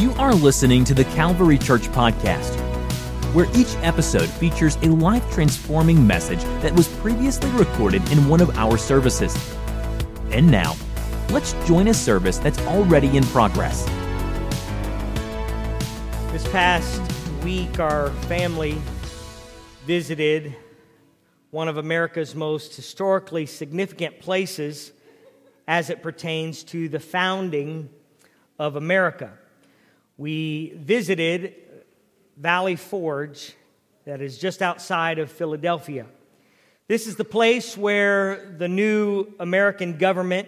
You are listening to the Calvary Church Podcast, where each episode features a life transforming message that was previously recorded in one of our services. And now, let's join a service that's already in progress. This past week, our family visited one of America's most historically significant places as it pertains to the founding of America. We visited Valley Forge, that is just outside of Philadelphia. This is the place where the new American government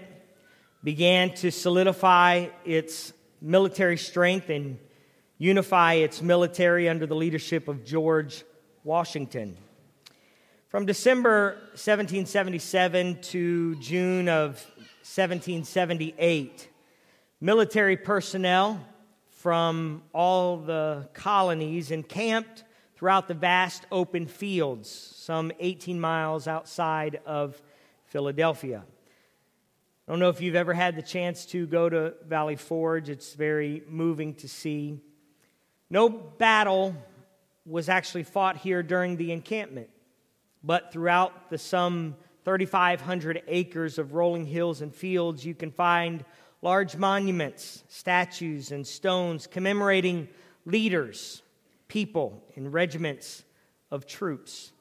began to solidify its military strength and unify its military under the leadership of George Washington. From December 1777 to June of 1778, military personnel from all the colonies encamped throughout the vast open fields, some 18 miles outside of Philadelphia. I don't know if you've ever had the chance to go to Valley Forge, it's very moving to see. No battle was actually fought here during the encampment. But throughout the some 3,500 acres of rolling hills and fields, you can find large monuments, statues, and stones commemorating leaders, people, and regiments of troops.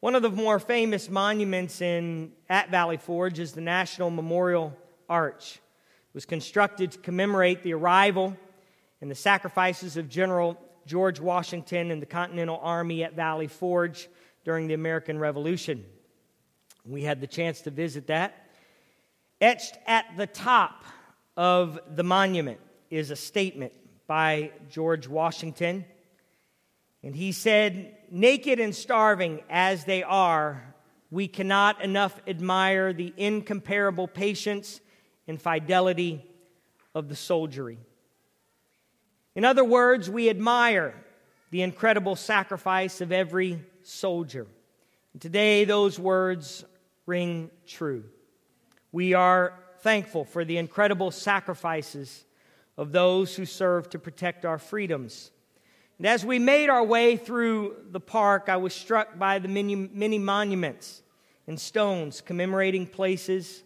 One of the more famous monuments in, at Valley Forge is the National Memorial Arch. It was constructed to commemorate the arrival and the sacrifices of General George Washington and the Continental Army at Valley Forge during the American Revolution. We had the chance to visit that. Etched at the top of the monument is a statement by George Washington. And he said, Naked and starving as they are, we cannot enough admire the incomparable patience and fidelity of the soldiery. In other words, we admire the incredible sacrifice of every soldier. And today, those words ring true. We are thankful for the incredible sacrifices of those who serve to protect our freedoms. And as we made our way through the park, I was struck by the many, many monuments and stones commemorating places,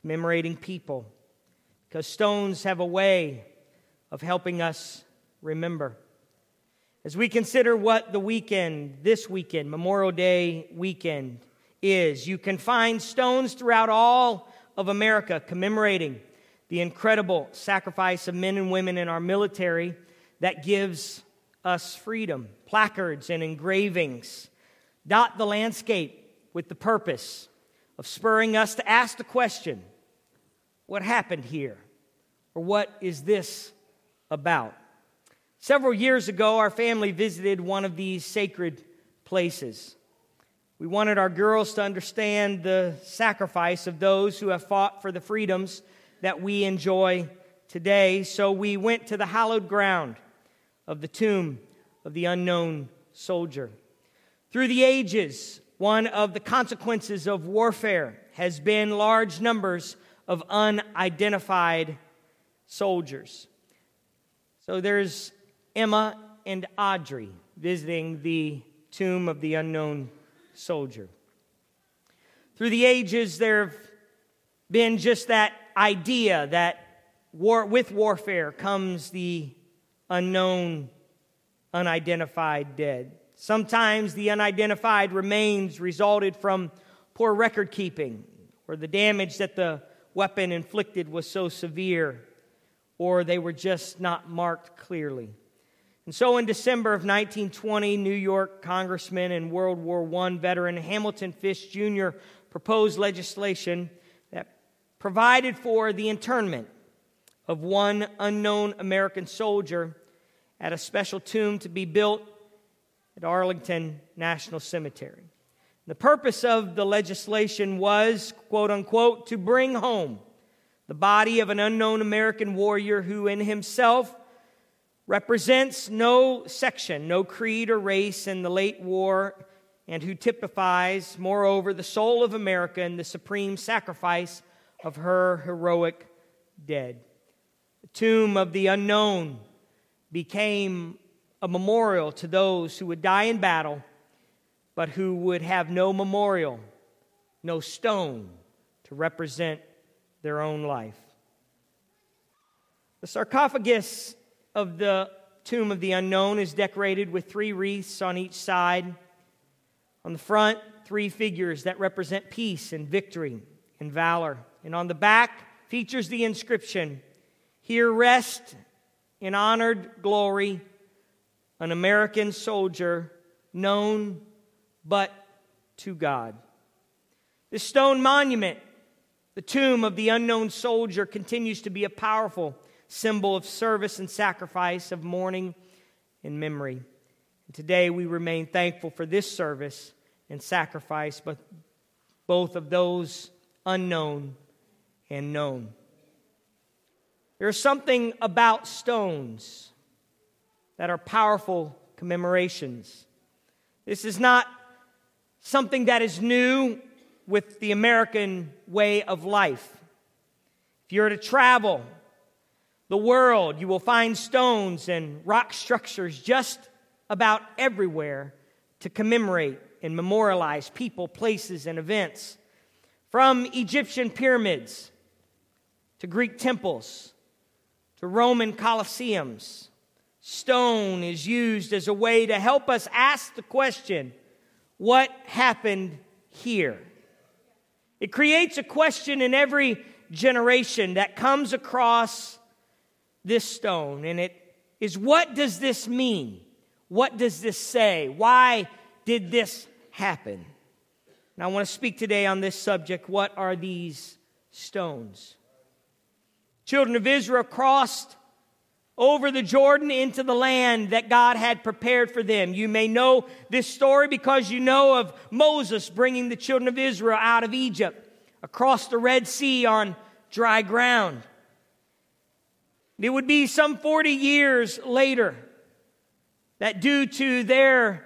commemorating people, because stones have a way of helping us remember. As we consider what the weekend, this weekend, Memorial Day weekend, is, you can find stones throughout all of America commemorating the incredible sacrifice of men and women in our military that gives us freedom. Placards and engravings dot the landscape with the purpose of spurring us to ask the question what happened here? Or what is this about? Several years ago, our family visited one of these sacred places. We wanted our girls to understand the sacrifice of those who have fought for the freedoms that we enjoy today, so we went to the hallowed ground of the tomb of the unknown soldier. Through the ages, one of the consequences of warfare has been large numbers of unidentified soldiers. So there's Emma and Audrey visiting the tomb of the unknown soldier. Through the ages, there have been just that idea that war, with warfare comes the unknown, unidentified dead. Sometimes the unidentified remains resulted from poor record keeping, or the damage that the weapon inflicted was so severe, or they were just not marked clearly. And so in December of 1920, New York Congressman and World War I veteran Hamilton Fish Jr. proposed legislation that provided for the internment of one unknown American soldier at a special tomb to be built at Arlington National Cemetery. The purpose of the legislation was, quote unquote, to bring home the body of an unknown American warrior who in himself represents no section, no creed or race in the late war, and who typifies, moreover, the soul of America and the supreme sacrifice of her heroic dead. The tomb of the unknown became a memorial to those who would die in battle, but who would have no memorial, no stone to represent their own life. The sarcophagus of the tomb of the unknown is decorated with three wreaths on each side. On the front, three figures that represent peace and victory and valor. And on the back features the inscription Here rest in honored glory an American soldier known but to God. This stone monument, the tomb of the unknown soldier, continues to be a powerful symbol of service and sacrifice, of mourning and memory. And today we remain thankful for this service and sacrifice, but both of those unknown and known. There's something about stones that are powerful commemorations. This is not something that is new with the American way of life. If you're to travel the world, you will find stones and rock structures just about everywhere to commemorate and memorialize people, places, and events. From Egyptian pyramids to Greek temples to Roman colosseums. Stone is used as a way to help us ask the question what happened here? It creates a question in every generation that comes across this stone, and it is what does this mean? What does this say? Why did this happen? And I want to speak today on this subject. What are these stones? children of Israel crossed over the Jordan into the land that God had prepared for them. You may know this story because you know of Moses bringing the children of Israel out of Egypt across the Red Sea on dry ground. It would be some 40 years later that due to their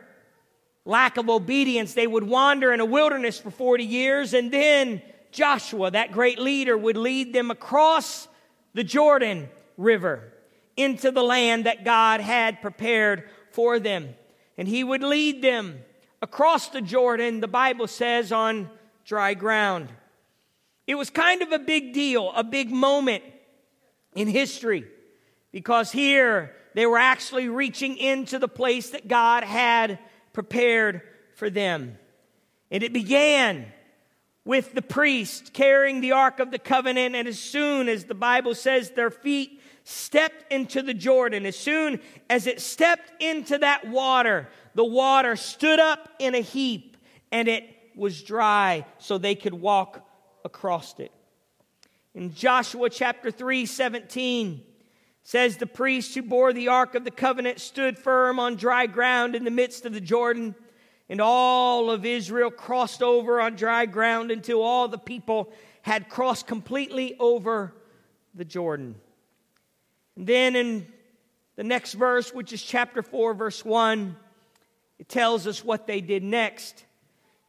lack of obedience, they would wander in a wilderness for 40 years, and then Joshua, that great leader, would lead them across the Jordan River into the land that God had prepared for them. And he would lead them across the Jordan, the Bible says, on dry ground. It was kind of a big deal, a big moment in history, because here they were actually reaching into the place that God had prepared for them. And it began with the priest carrying the Ark of the Covenant. And as soon as the Bible says their feet stepped into the Jordan, as soon as it stepped into that water, the water stood up in a heap and it was dry so they could walk across it. In Joshua chapter 3 17, says the priest who bore the ark of the covenant stood firm on dry ground in the midst of the Jordan. And all of Israel crossed over on dry ground until all the people had crossed completely over the Jordan. And then in the next verse, which is chapter 4, verse 1, it tells us what they did next.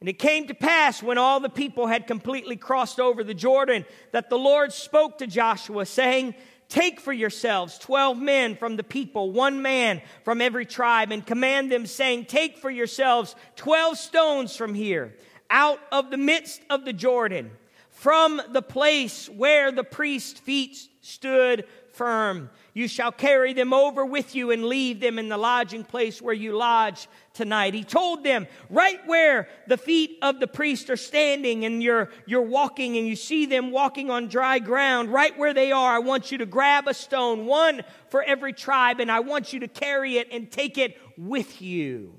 And it came to pass when all the people had completely crossed over the Jordan that the Lord spoke to Joshua, saying, Take for yourselves 12 men from the people, one man from every tribe, and command them, saying, Take for yourselves 12 stones from here, out of the midst of the Jordan, from the place where the priest's feet stood firm. You shall carry them over with you and leave them in the lodging place where you lodge tonight. He told them right where the feet of the priest are standing and you're, you're walking and you see them walking on dry ground, right where they are, I want you to grab a stone, one for every tribe, and I want you to carry it and take it with you.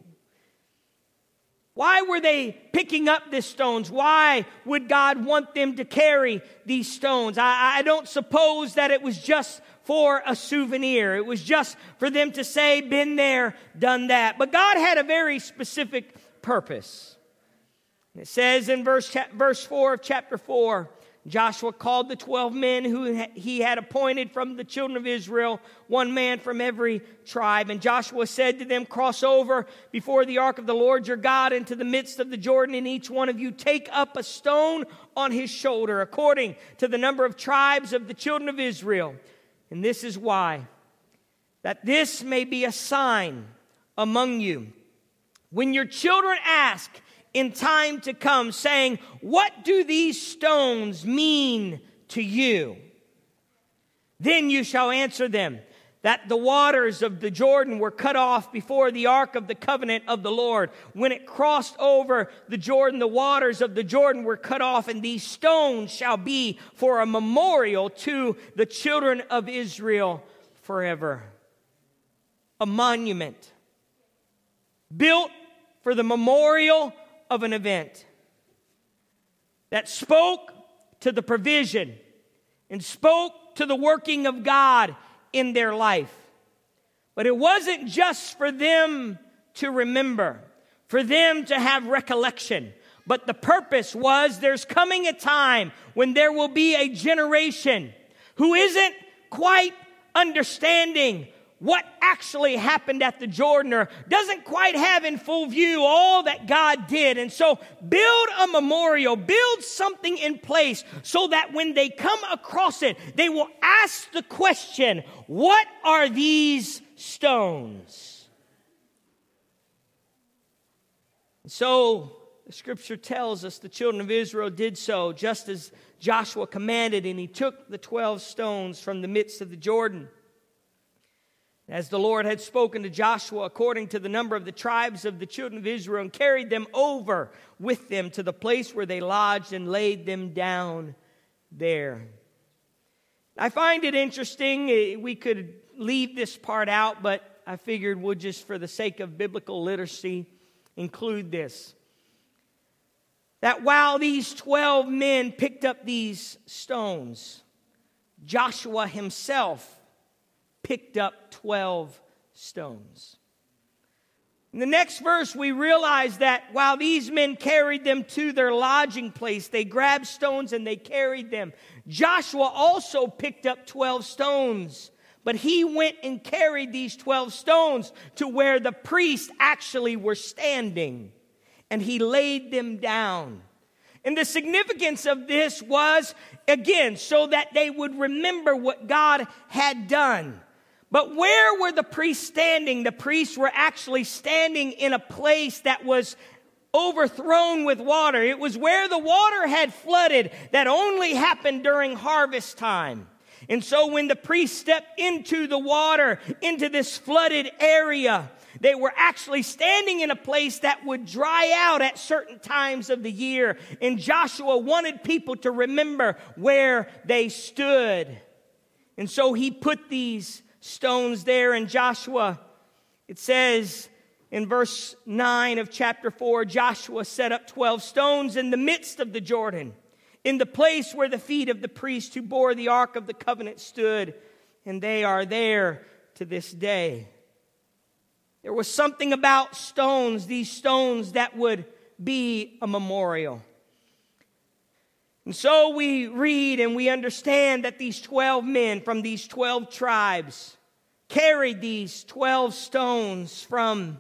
Why were they picking up these stones? Why would God want them to carry these stones? I, I, don't suppose that it was just for a souvenir. It was just for them to say, been there, done that. But God had a very specific purpose. It says in verse, verse 4 of chapter 4 Joshua called the 12 men who he had appointed from the children of Israel, one man from every tribe. And Joshua said to them, Cross over before the ark of the Lord your God into the midst of the Jordan, and each one of you take up a stone on his shoulder, according to the number of tribes of the children of Israel. And this is why that this may be a sign among you. When your children ask in time to come, saying, What do these stones mean to you? Then you shall answer them that the waters of the Jordan were cut off before the ark of the covenant of the Lord. When it crossed over the Jordan, the waters of the Jordan were cut off, and these stones shall be for a memorial to the children of Israel forever. A monument built for the memorial of an event that spoke to the provision and spoke to the working of God in their life. But it wasn't just for them to remember, for them to have recollection. But the purpose was there's coming a time when there will be a generation who isn't quite understanding what actually happened at the Jordan or doesn't quite have in full view all that God did. And so build a memorial, build something in place so that when they come across it, they will ask the question, what are these stones? So the scripture tells us the children of Israel did so just as Joshua commanded, and he took the 12 stones from the midst of the Jordan as the Lord had spoken to Joshua according to the number of the tribes of the children of Israel, and carried them over with them to the place where they lodged and laid them down there. I find it interesting. Eh, we could leave this part out, but I figured we'll just, for the sake of biblical literacy, include this. That while these 12 men picked up these stones, Joshua himself picked up 12 stones. In the next verse, we realize that while these men carried them to their lodging place, they grabbed stones and they carried them. Joshua also picked up 12 stones, but he went and carried these 12 stones to where the priests actually were standing, and he laid them down. And the significance of this was, again, so that they would remember what God had done. But where were the priests standing? The priests were actually standing in a place that was overthrown with water. It was where the water had flooded that only happened during harvest time. And so when the priests stepped into the water, into this flooded area, they were actually standing in a place that would dry out at certain times of the year. And Joshua wanted people to remember where they stood. And so he put these stones there in Joshua. It says in verse 9 of chapter 4 Joshua set up 12 stones in the midst of the Jordan, in the place where the feet of the priest who bore the ark of the covenant stood, and they are there to this day. There was something about stones, these stones that would be a memorial. And so we read and we understand that these 12 men from these 12 tribes carried these 12 stones from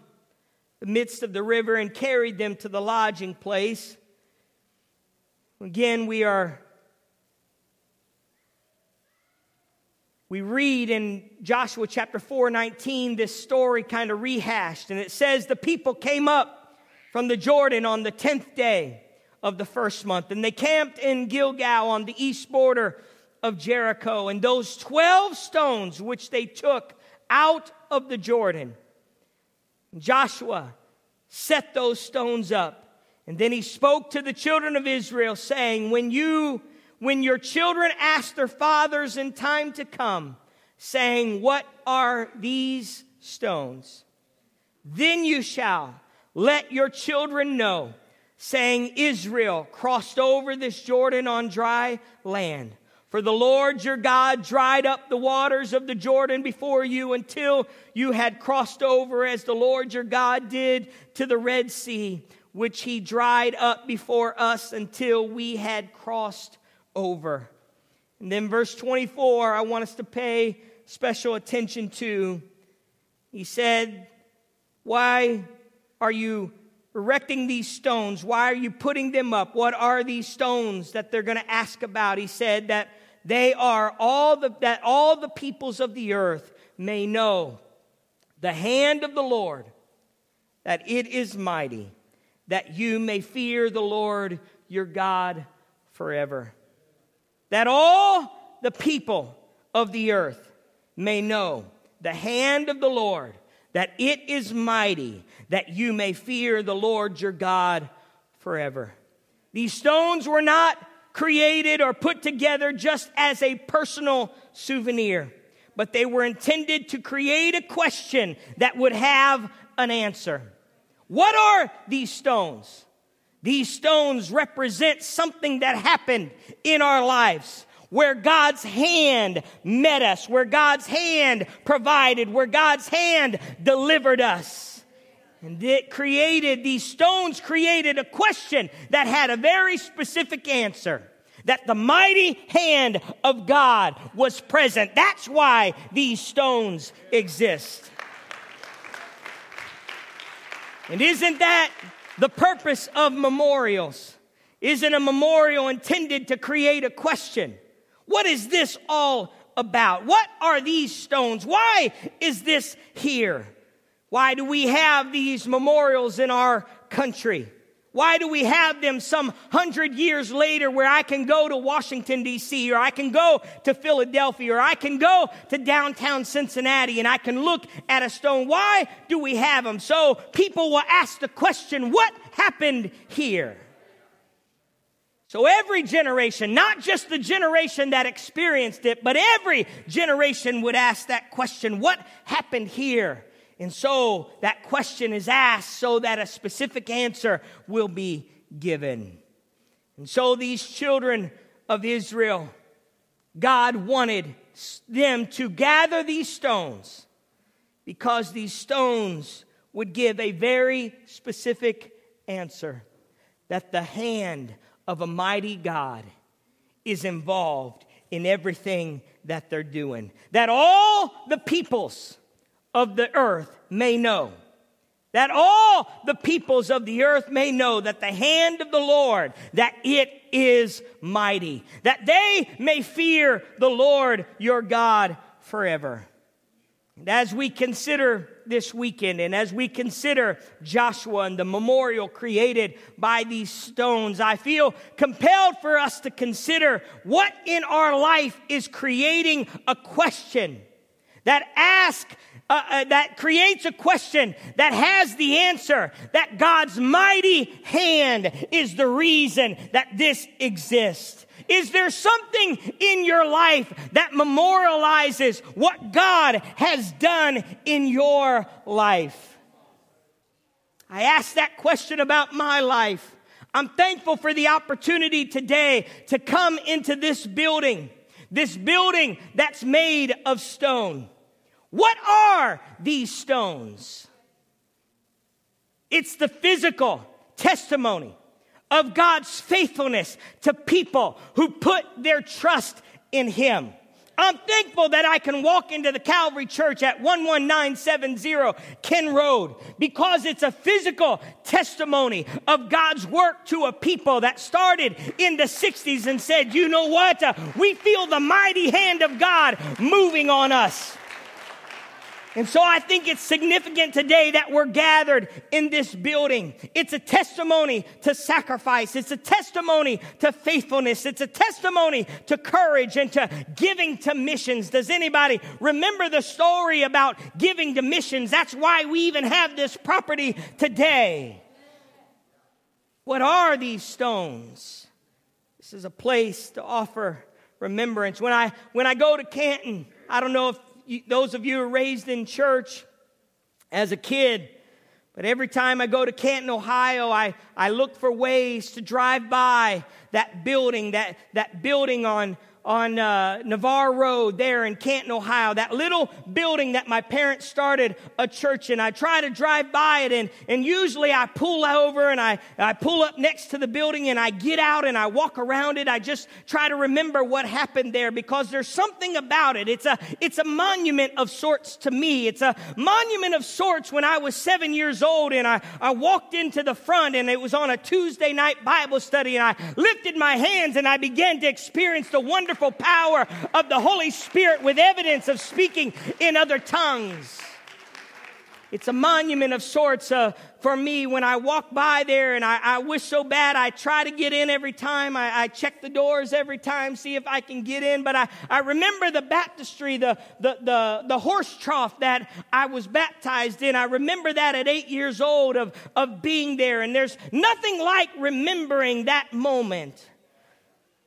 the midst of the river and carried them to the lodging place. Again, we are we read in Joshua chapter 4 19 this story kind of rehashed, and it says the people came up from the Jordan on the 10th day of the first month, and they camped in Gilgal on the east border of Jericho. And those 12 stones which they took out of the Jordan. Joshua set those stones up. And then he spoke to the children of Israel, saying, When you, when your children ask their fathers in time to come, saying, What are these stones? Then you shall let your children know, saying, Israel crossed over this Jordan on dry land. For the Lord your God dried up the waters of the Jordan before you until you had crossed over, as the Lord your God did to the Red Sea, which he dried up before us until we had crossed over. And then, verse 24, I want us to pay special attention to. He said, Why are you erecting these stones? Why are you putting them up? What are these stones that they're going to ask about? He said that they are all the, that all the peoples of the earth may know the hand of the Lord, that it is mighty, that you may fear the Lord your God forever. That all the people of the earth may know the hand of the Lord, that it is mighty, that you may fear the Lord your God forever. These stones were not created or put together just as a personal souvenir, but they were intended to create a question that would have an answer. What are these stones? These stones represent something that happened in our lives where God's hand met us, where God's hand provided, where God's hand delivered us. And it created, these stones created a question that had a very specific answer. That the mighty hand of God was present. That's why these stones exist. And isn't that the purpose of memorials? Isn't a memorial intended to create a question? What is this all about? What are these stones? Why is this here? Why do we have these memorials in our country? Why do we have them some hundred years later where I can go to Washington, D.C., or I can go to Philadelphia, or I can go to downtown Cincinnati and I can look at a stone? Why do we have them? So people will ask the question, what happened here? So every generation, not just the generation that experienced it, but every generation would ask that question, what happened here? And so that question is asked so that a specific answer will be given. And so these children of Israel, God wanted them to gather these stones because these stones would give a very specific answer that the hand of a mighty God is involved in everything that they're doing. That all the peoples, of the earth may know. That all the peoples of the earth may know that the hand of the Lord, that it is mighty. That they may fear the Lord your God forever. As we consider this weekend and as we consider Joshua and the memorial created by these stones, I feel compelled for us to consider what in our life is creating a question that asks uh, uh, that creates a question that has the answer that God's mighty hand is the reason that this exists. Is there something in your life that memorializes what God has done in your life? I asked that question about my life. I'm thankful for the opportunity today to come into this building, this building that's made of stone. What are these stones? It's the physical testimony of God's faithfulness to people who put their trust in Him. I'm thankful that I can walk into the Calvary Church at 11970 Kenn Road because it's a physical testimony of God's work to a people that started in the 60s and said, you know what? Uh, we feel the mighty hand of God moving on us. And so I think it's significant today that we're gathered in this building. It's a testimony to sacrifice. It's a testimony to faithfulness. It's a testimony to courage and to giving to missions. Does anybody remember the story about giving to missions? That's why we even have this property today. What are these stones? This is a place to offer remembrance. When I, when I go to Canton, I don't know if those of you raised in church as a kid, but every time I go to Canton, Ohio, I, I look for ways to drive by that building, that, that building on, on uh, Navarre Road there in Canton, Ohio, that little building that my parents started a church in. I try to drive by it, and, and usually I pull over and I, I pull up next to the building and I get out and I walk around it. I just try to remember what happened there because there's something about it. It's a, it's a monument of sorts to me. It's a monument of sorts when I was seven years old and I, I walked into the front and it was on a Tuesday night Bible study and I lifted my hands and I began to experience the wonderful wonderful power of the Holy Spirit with evidence of speaking in other tongues. It's a monument of sorts uh, for me when I walk by there, and I, I, wish so bad. I try to get in every time. I, I, check the doors every time, see if I can get in. But I, I remember the baptistry, the, the, the, the horse trough that I was baptized in. I remember that at eight years old of, of being there. And there's nothing like remembering that moment.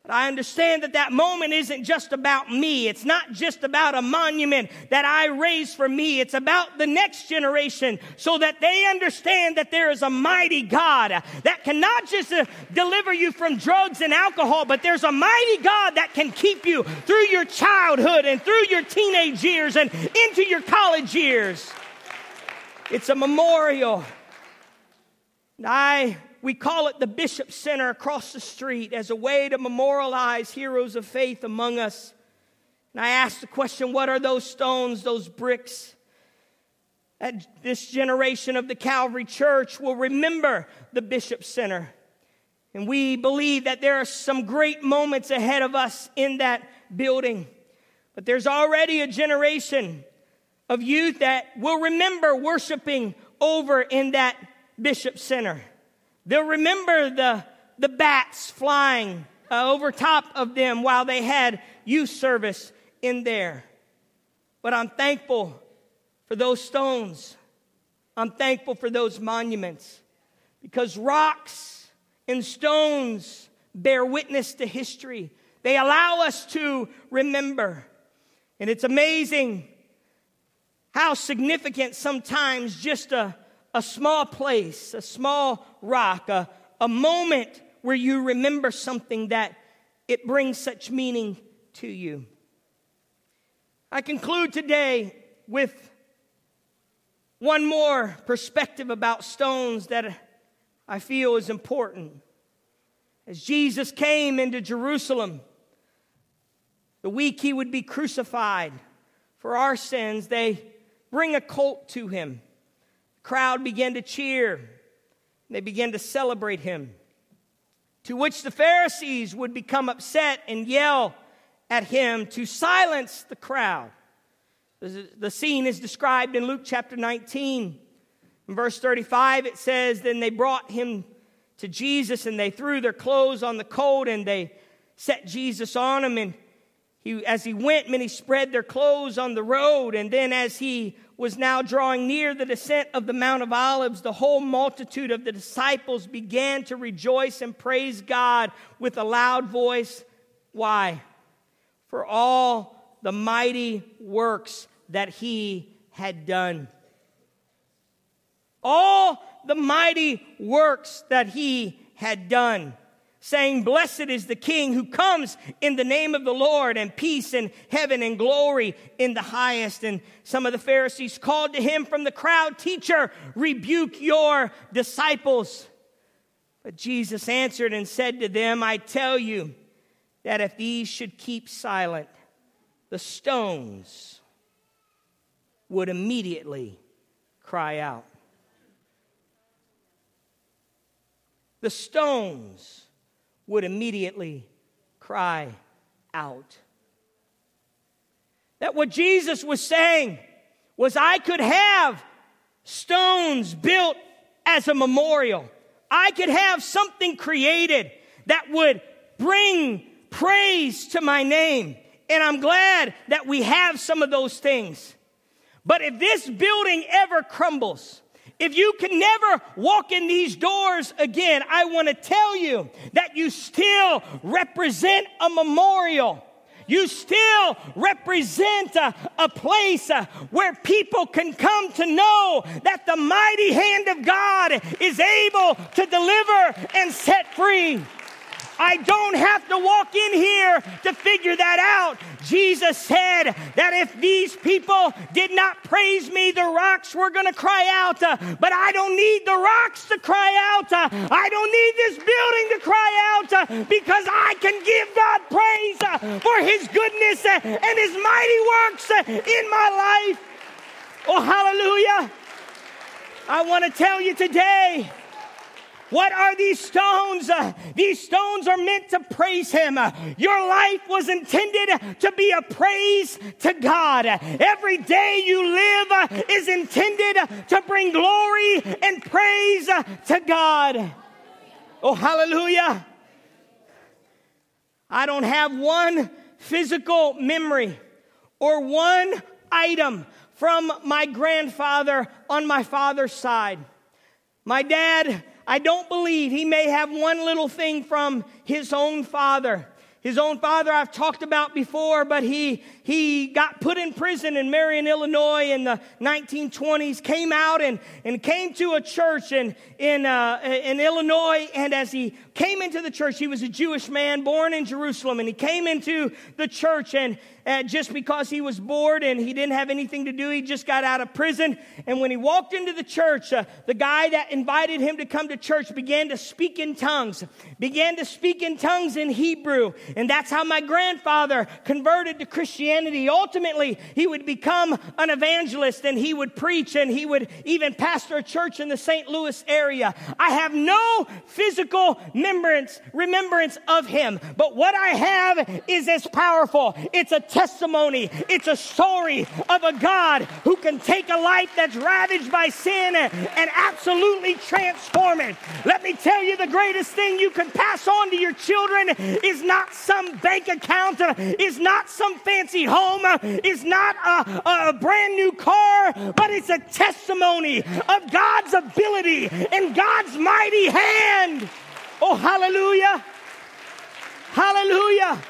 But I understand that that moment isn't just about me. It's not just about a monument that I raise for me. It's about the next generation so that they understand that there is a mighty God that cannot just uh, deliver you from drugs and alcohol, but there's a mighty God that can keep you through your childhood and through your teenage years and into your college years. It's a memorial. I we call it the Bishop Center across the street as a way to memorialize heroes of faith among us. And I ask the question what are those stones, those bricks? That this generation of the Calvary Church will remember the Bishop Center. And we believe that there are some great moments ahead of us in that building. But there's already a generation of youth that will remember worshiping over in that Bishop Center. They'll remember the, the bats flying uh, over top of them while they had youth service in there. But I'm thankful for those stones. I'm thankful for those monuments because rocks and stones bear witness to history. They allow us to remember. And it's amazing how significant sometimes just a a small place, a small rock, a, a moment where you remember something that it brings such meaning to you. I conclude today with one more perspective about stones that I feel is important. As Jesus came into Jerusalem, the week he would be crucified for our sins, they bring a colt to him crowd began to cheer. They began to celebrate him. To which the Pharisees would become upset and yell at him to silence the crowd. The scene is described in Luke chapter 19. In verse 35, it says, Then they brought him to Jesus and they threw their clothes on the colt and they set Jesus on him. And he, as he went, many spread their clothes on the road. And then as he was now drawing near the descent of the Mount of Olives, the whole multitude of the disciples began to rejoice and praise God with a loud voice. Why? For all the mighty works that he had done. All the mighty works that he had done saying, Blessed is the King who comes in the name of the Lord, and peace in heaven and glory in the highest. And some of the Pharisees called to him from the crowd, Teacher, rebuke your disciples. But Jesus answered and said to them, I tell you that if these should keep silent, the stones would immediately cry out. The stones would immediately cry out. That what Jesus was saying was, I could have stones built as a memorial. I could have something created that would bring praise to my name. And I'm glad that we have some of those things. But if this building ever crumbles, if you can never walk in these doors again, I want to tell you that you still represent a memorial. You still represent a, a place uh, where people can come to know that the mighty hand of God is able to deliver and set free. I don't have to walk in here to figure that out. Jesus said that if these people did not praise me, the rocks were going to cry out. Uh, but I don't need the rocks to cry out. Uh, I don't need this building to cry out uh, because I can give God praise for his goodness and his mighty works in my life. Oh, hallelujah. I want to tell you today What are these stones? Uh, these stones are meant to praise Him. Uh, your life was intended to be a praise to God. Every day you live uh, is intended to bring glory and praise to God. Oh, hallelujah. I don't have one physical memory or one item from my grandfather on my father's side. My dad I don't believe he may have one little thing from his own father. His own father I've talked about before, but he, he got put in prison in Marion, Illinois in the 1920s, came out and, and came to a church in, in, uh, in Illinois. And as he came into the church, he was a Jewish man born in Jerusalem. And he came into the church and, uh, just because he was bored and he didn't have anything to do, he just got out of prison. And when he walked into the church, uh, the guy that invited him to come to church began to speak in tongues, began to speak in tongues in Hebrew. And that's how my grandfather converted to Christianity. Ultimately, he would become an evangelist and he would preach and he would even pastor a church in the St. Louis area. I have no physical remembrance, remembrance of him, but what I have is as powerful. It's a testimony. It's a story of a God who can take a life that's ravaged by sin and absolutely transform it. Let me tell you the greatest thing you can pass on to your children is not some bank account, is not some fancy home is not a, a brand new car, but it's a testimony of God's ability and God's mighty hand. Oh, hallelujah! Hallelujah!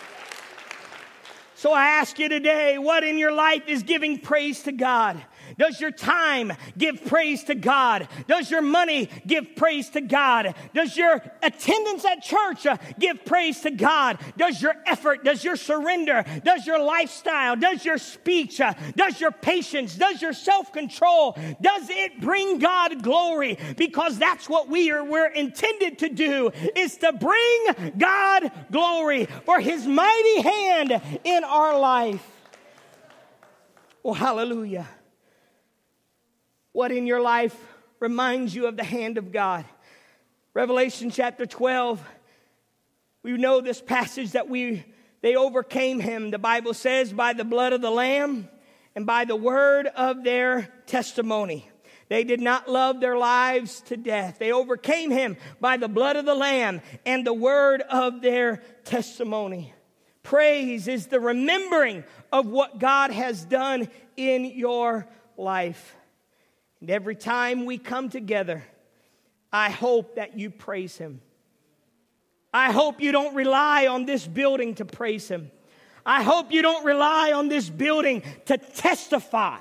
So I ask you today, what in your life is giving praise to God? Does your time give praise to God? Does your money give praise to God? Does your attendance at church uh, give praise to God? Does your effort, does your surrender, does your lifestyle, does your speech, uh, does your patience, does your self control, does it bring God glory? Because that's what we are, we're intended to do is to bring God glory for his mighty hand in our life. Oh, hallelujah. What in your life reminds you of the hand of God? Revelation chapter 12. We know this passage that we they overcame him. The Bible says by the blood of the lamb and by the word of their testimony. They did not love their lives to death. They overcame him by the blood of the lamb and the word of their testimony. Praise is the remembering of what God has done in your life. And every time we come together, I hope that you praise Him. I hope you don't rely on this building to praise Him. I hope you don't rely on this building to testify.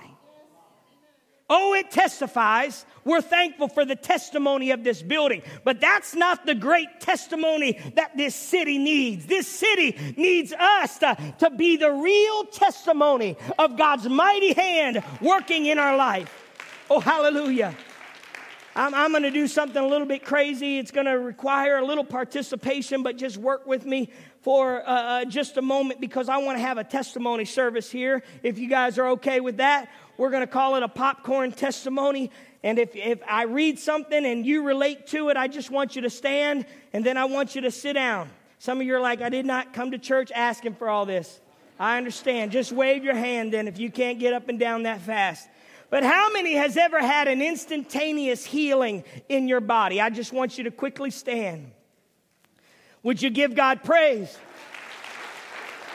Oh, it testifies. We're thankful for the testimony of this building, but that's not the great testimony that this city needs. This city needs us to, to be the real testimony of God's mighty hand working in our life. Oh, hallelujah. I'm, I'm going to do something a little bit crazy. It's going to require a little participation, but just work with me for uh, uh just a moment because I want to have a testimony service here. If you guys are okay with that, we're going to call it a popcorn testimony. And if, if I read something and you relate to it, I just want you to stand and then I want you to sit down. Some of you are like, I did not come to church asking for all this. I understand. Just wave your hand then if you can't get up and down that fast. But how many has ever had an instantaneous healing in your body? I just want you to quickly stand. Would you give God praise?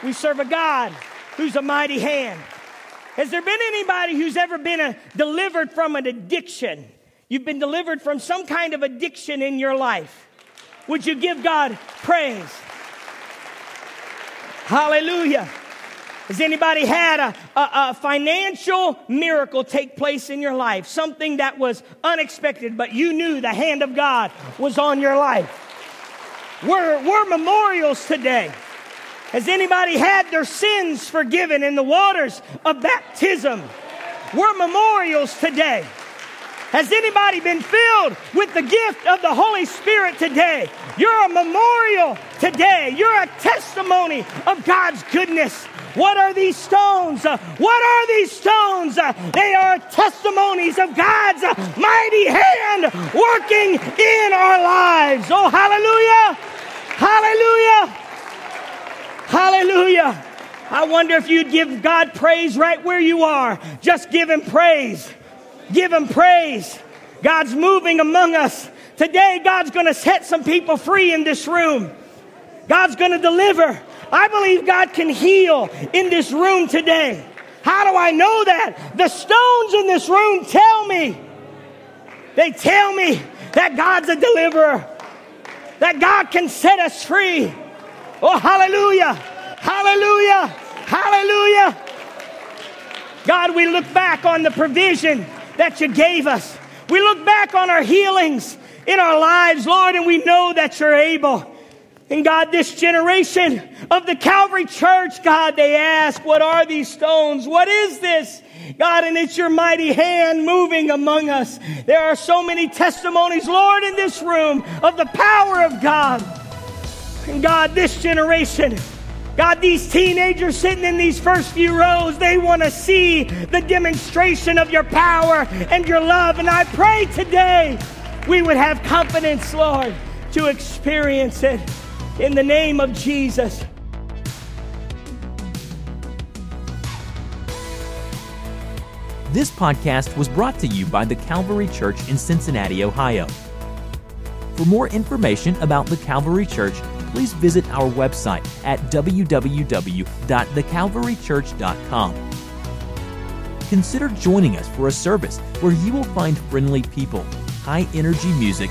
We serve a God who's a mighty hand. Has there been anybody who's ever been a, delivered from an addiction? You've been delivered from some kind of addiction in your life. Would you give God praise? Hallelujah. Has anybody had a, a, a, financial miracle take place in your life? Something that was unexpected, but you knew the hand of God was on your life. We're, we're memorials today. Has anybody had their sins forgiven in the waters of baptism? We're memorials today. Has anybody been filled with the gift of the Holy Spirit today? You're a memorial today. You're a testimony of God's goodness What are these stones? What are these stones? They are testimonies of God's mighty hand working in our lives. Oh, hallelujah! Hallelujah! Hallelujah! I wonder if you'd give God praise right where you are. Just give Him praise. Give Him praise. God's moving among us. Today, God's going to set some people free in this room. God's going to deliver. I believe God can heal in this room today. How do I know that? The stones in this room tell me. They tell me that God's a deliverer, that God can set us free. Oh, hallelujah! Hallelujah! Hallelujah! God, we look back on the provision that you gave us. We look back on our healings in our lives, Lord, and we know that you're able. And God, this generation of the Calvary Church, God, they ask, what are these stones? What is this? God, and it's your mighty hand moving among us. There are so many testimonies, Lord, in this room of the power of God. And God, this generation, God, these teenagers sitting in these first few rows, they want to see the demonstration of your power and your love. And I pray today we would have confidence, Lord, to experience it in the name of Jesus. This podcast was brought to you by the Calvary Church in Cincinnati, Ohio. For more information about the Calvary Church, please visit our website at www.thecalvarychurch.com. Consider joining us for a service where you will find friendly people, high energy music,